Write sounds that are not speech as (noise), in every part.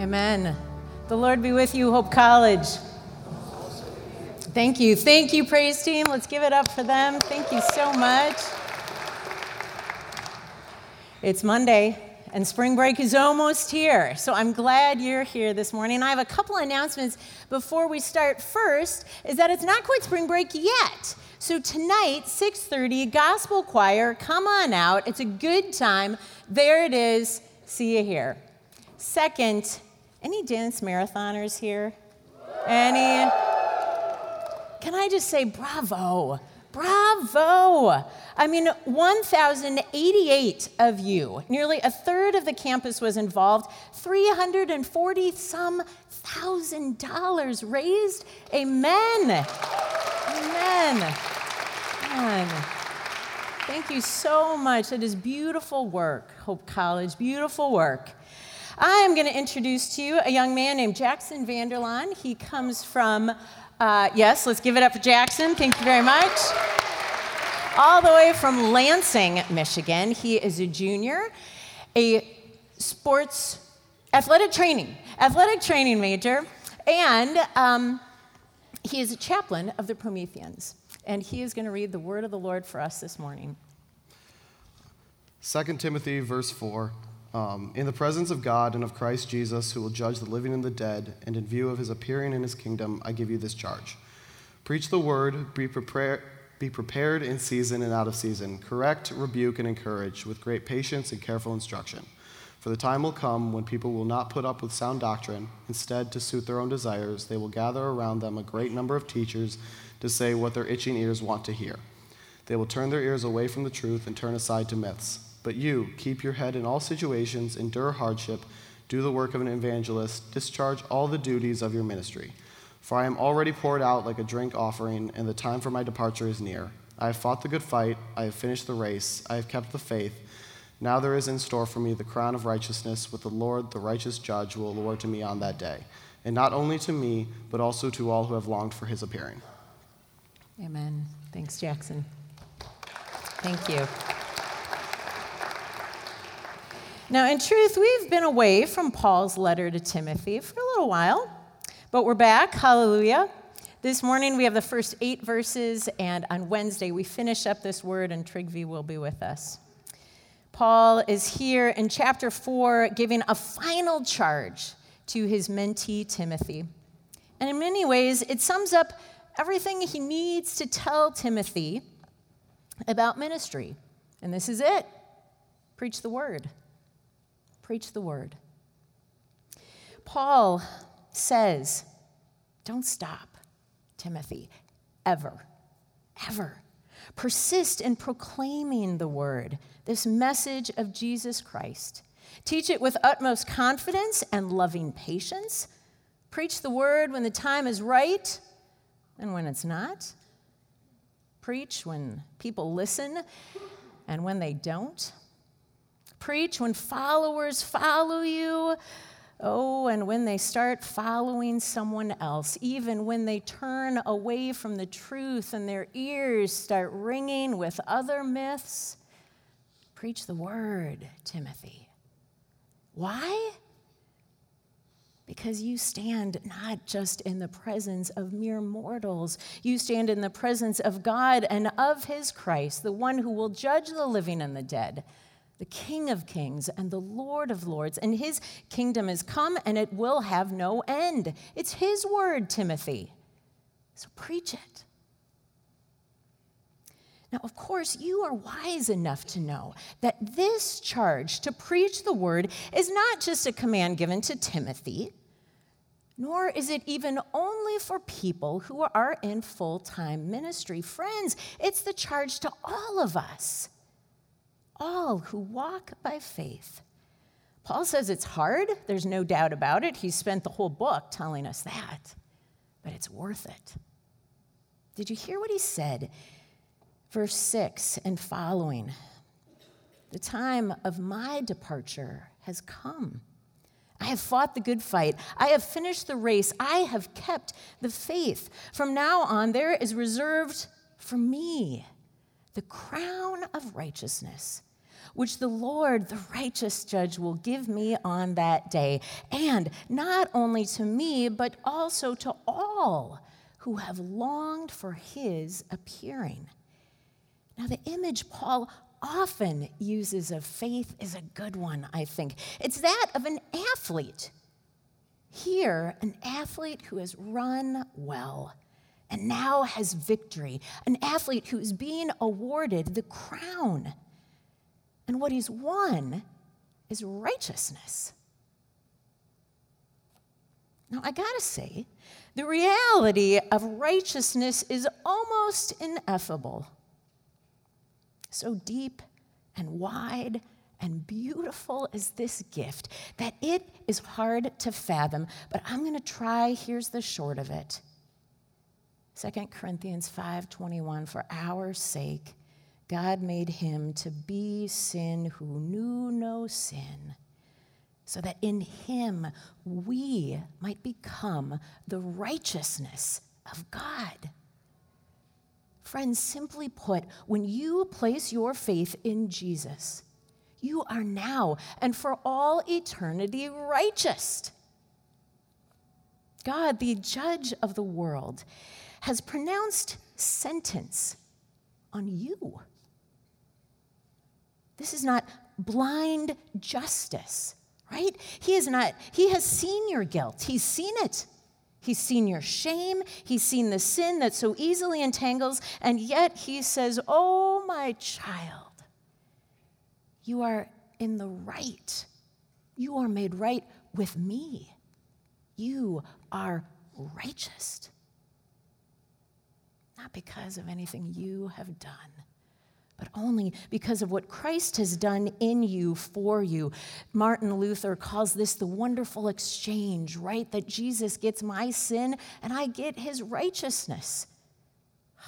Amen. The Lord be with you, Hope College. Thank you. Thank you, praise team. Let's give it up for them. Thank you so much. It's Monday, and spring break is almost here. So I'm glad you're here this morning. I have a couple announcements before we start. First is that it's not quite spring break yet. So tonight, 6:30, gospel choir, come on out. It's a good time. There it is. See you here. Second, any dance marathoners here? Any? Can I just say bravo? Bravo! I mean, 1,088 of you, nearly a third of the campus was involved, 340 some thousand dollars raised. Amen. Amen. Amen. Thank you so much. It is beautiful work, Hope College, beautiful work. I am going to introduce to you a young man named Jackson Vanderlaan. He comes from, uh, yes, let's give it up for Jackson. Thank you very much. All the way from Lansing, Michigan. He is a junior, a sports athletic training, athletic training major, and um, he is a chaplain of the Prometheans. And he is going to read the word of the Lord for us this morning. 2 Timothy, verse 4. Um, in the presence of God and of Christ Jesus, who will judge the living and the dead, and in view of his appearing in his kingdom, I give you this charge. Preach the word, be, prepare, be prepared in season and out of season. Correct, rebuke, and encourage with great patience and careful instruction. For the time will come when people will not put up with sound doctrine. Instead, to suit their own desires, they will gather around them a great number of teachers to say what their itching ears want to hear. They will turn their ears away from the truth and turn aside to myths. But you, keep your head in all situations, endure hardship, do the work of an evangelist, discharge all the duties of your ministry. For I am already poured out like a drink offering, and the time for my departure is near. I have fought the good fight, I have finished the race, I have kept the faith. Now there is in store for me the crown of righteousness, with the Lord, the righteous judge, will award to me on that day. And not only to me, but also to all who have longed for his appearing. Amen. Thanks, Jackson. Thank you. Now, in truth, we've been away from Paul's letter to Timothy for a little while, but we're back. Hallelujah. This morning we have the first eight verses, and on Wednesday we finish up this word, and Trygve will be with us. Paul is here in chapter four giving a final charge to his mentee, Timothy. And in many ways, it sums up everything he needs to tell Timothy about ministry. And this is it preach the word preach the word. Paul says, Don't stop, Timothy, ever, ever. Persist in proclaiming the word, this message of Jesus Christ. Teach it with utmost confidence and loving patience. Preach the word when the time is right and when it's not. Preach when people listen and when they don't preach, when followers follow you, oh, and when they start following someone else, even when they turn away from the truth and their ears start ringing with other myths, preach the word, Timothy. Why? Because you stand not just in the presence of mere mortals, you stand in the presence of God and of his Christ, the one who will judge the living and the dead the King of Kings and the Lord of Lords, and his kingdom is come and it will have no end. It's his word, Timothy. So preach it. Now, of course, you are wise enough to know that this charge to preach the word is not just a command given to Timothy, nor is it even only for people who are in full time ministry. Friends, it's the charge to all of us all who walk by faith. Paul says it's hard, there's no doubt about it. He spent the whole book telling us that, but it's worth it. Did you hear what he said? Verse 6 and following The time of my departure has come. I have fought the good fight. I have finished the race. I have kept the faith. From now on, there is reserved for me the crown of righteousness which the Lord, the righteous judge, will give me on that day, and not only to me, but also to all who have longed for his appearing. Now, the image Paul often uses of faith is a good one, I think. It's that of an athlete. Here, an athlete who has run well and now has victory, an athlete who is being awarded the crown. And what he's won is righteousness. Now, I gotta say, the reality of righteousness is almost ineffable. So deep and wide and beautiful is this gift that it is hard to fathom, but I'm going to try. Here's the short of it. 2 Corinthians 5:21 for our sake God made him to be sin who knew no sin so that in him we might become the righteousness of God. Friends, simply put, when you place your faith in Jesus, you are now and for all eternity righteous. God, the judge of the world, has pronounced sentence on you. This is not blind justice, right? He is not, he has seen your guilt. He's seen it. He's seen your shame. He's seen the sin that so easily entangles. And yet he says, Oh, my child, you are in the right. You are made right with me. You are righteous. Not because of anything you have done, but only because of what Christ has done in you for you. Martin Luther calls this the wonderful exchange, right? That Jesus gets my sin and I get his righteousness. (sighs)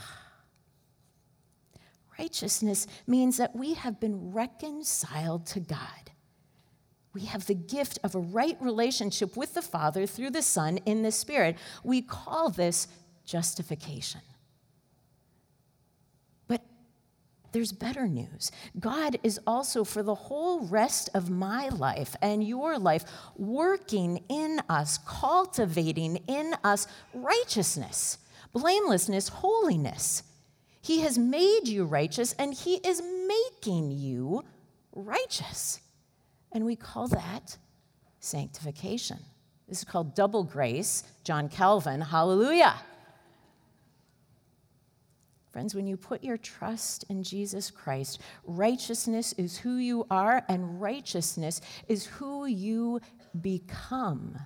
Righteousness means that we have been reconciled to God. We have the gift of a right relationship with the Father through the Son in the Spirit. We call this justification. But there's better news. God is also, for the whole rest of my life and your life, working in us, cultivating in us righteousness, blamelessness, holiness. He has made you righteous and He is making you righteous. And we call that sanctification. This is called double grace. John Calvin, hallelujah. Friends, when you put your trust in Jesus Christ, righteousness is who you are, and righteousness is who you become.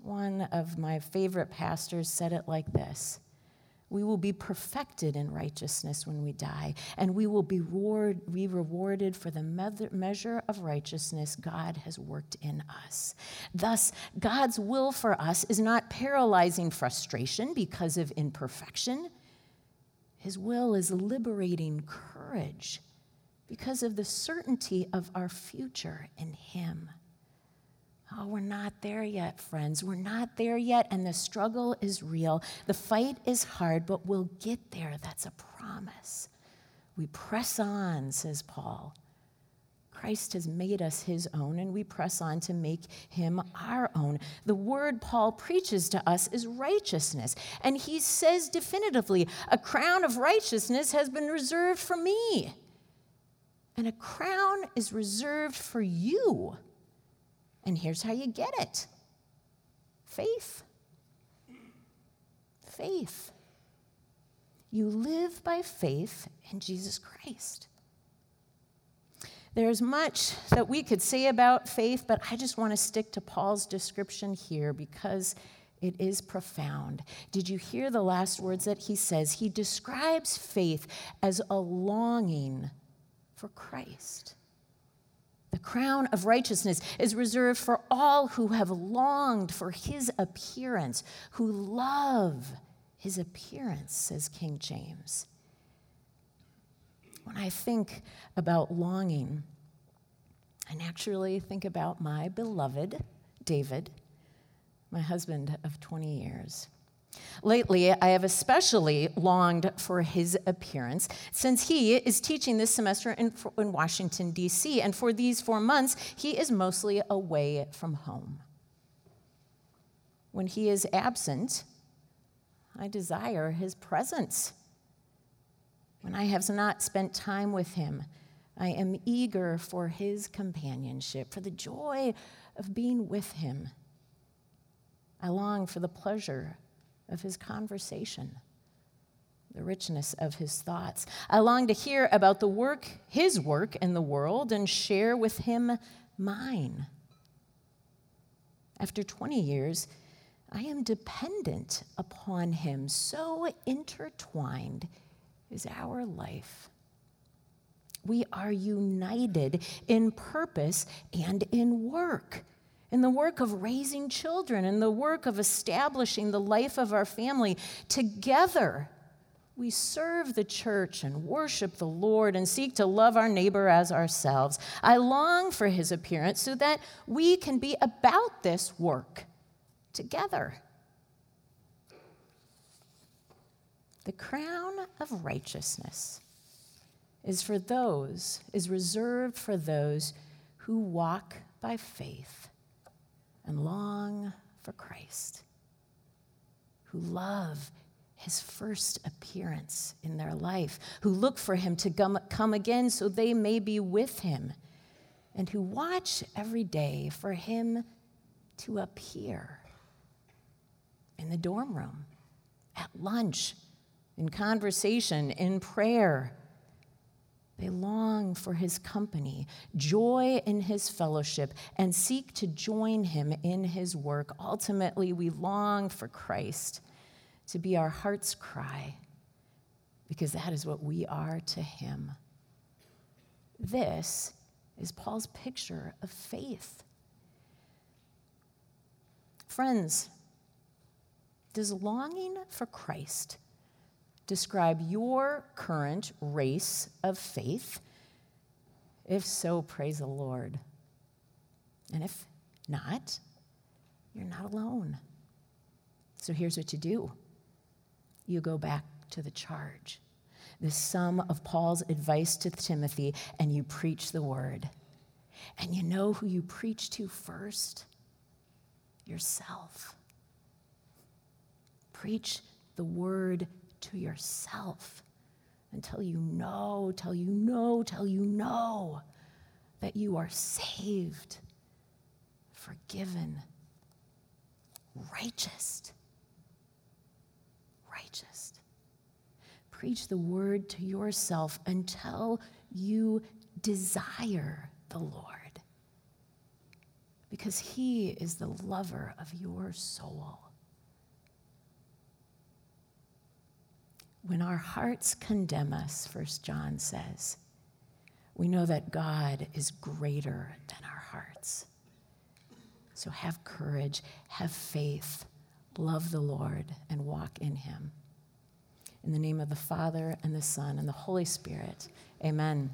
One of my favorite pastors said it like this We will be perfected in righteousness when we die, and we will be, reward, be rewarded for the measure of righteousness God has worked in us. Thus, God's will for us is not paralyzing frustration because of imperfection. His will is liberating courage because of the certainty of our future in Him. Oh, we're not there yet, friends. We're not there yet, and the struggle is real. The fight is hard, but we'll get there. That's a promise. We press on, says Paul. Christ has made us his own, and we press on to make him our own. The word Paul preaches to us is righteousness, and he says definitively, A crown of righteousness has been reserved for me, and a crown is reserved for you. And here's how you get it faith. Faith. You live by faith in Jesus Christ. There's much that we could say about faith, but I just want to stick to Paul's description here because it is profound. Did you hear the last words that he says? He describes faith as a longing for Christ. The crown of righteousness is reserved for all who have longed for his appearance, who love his appearance, says King James. When I think about longing, I naturally think about my beloved David, my husband of 20 years. Lately, I have especially longed for his appearance since he is teaching this semester in, in Washington, D.C., and for these four months, he is mostly away from home. When he is absent, I desire his presence. When I have not spent time with him, I am eager for his companionship, for the joy of being with him. I long for the pleasure of his conversation, the richness of his thoughts. I long to hear about the work, his work in the world, and share with him mine. After 20 years, I am dependent upon him. So intertwined is our life. We are united in purpose and in work in the work of raising children, in the work of establishing the life of our family. Together, we serve the church and worship the Lord and seek to love our neighbor as ourselves. I long for his appearance so that we can be about this work together. The crown of righteousness is for those, is reserved for those who walk by faith and long for Christ, who love his first appearance in their life, who look for him to come again so they may be with him, and who watch every day for him to appear in the dorm room, at lunch, in conversation, in prayer they long for his company, joy in his fellowship, and seek to join him in his work. Ultimately, we long for Christ to be our heart's cry, because that is what we are to him. This is Paul's picture of faith. Friends, does longing for Christ describe your current race of faith? If so, praise the Lord. And if not, you're not alone. So here's what you do you go back to the charge, the sum of Paul's advice to Timothy, and you preach the word. And you know who you preach to first? Yourself. Preach the word to yourself until you know, till you know, till you know that you are saved, forgiven, righteous. Righteous. Preach the word to yourself until you desire the Lord. Because he is the lover of your soul. When our hearts condemn us, First John says, we know that God is greater than our hearts. So have courage, have faith, love the Lord, and walk in Him. In the name of the Father, and the Son, and the Holy Spirit, amen.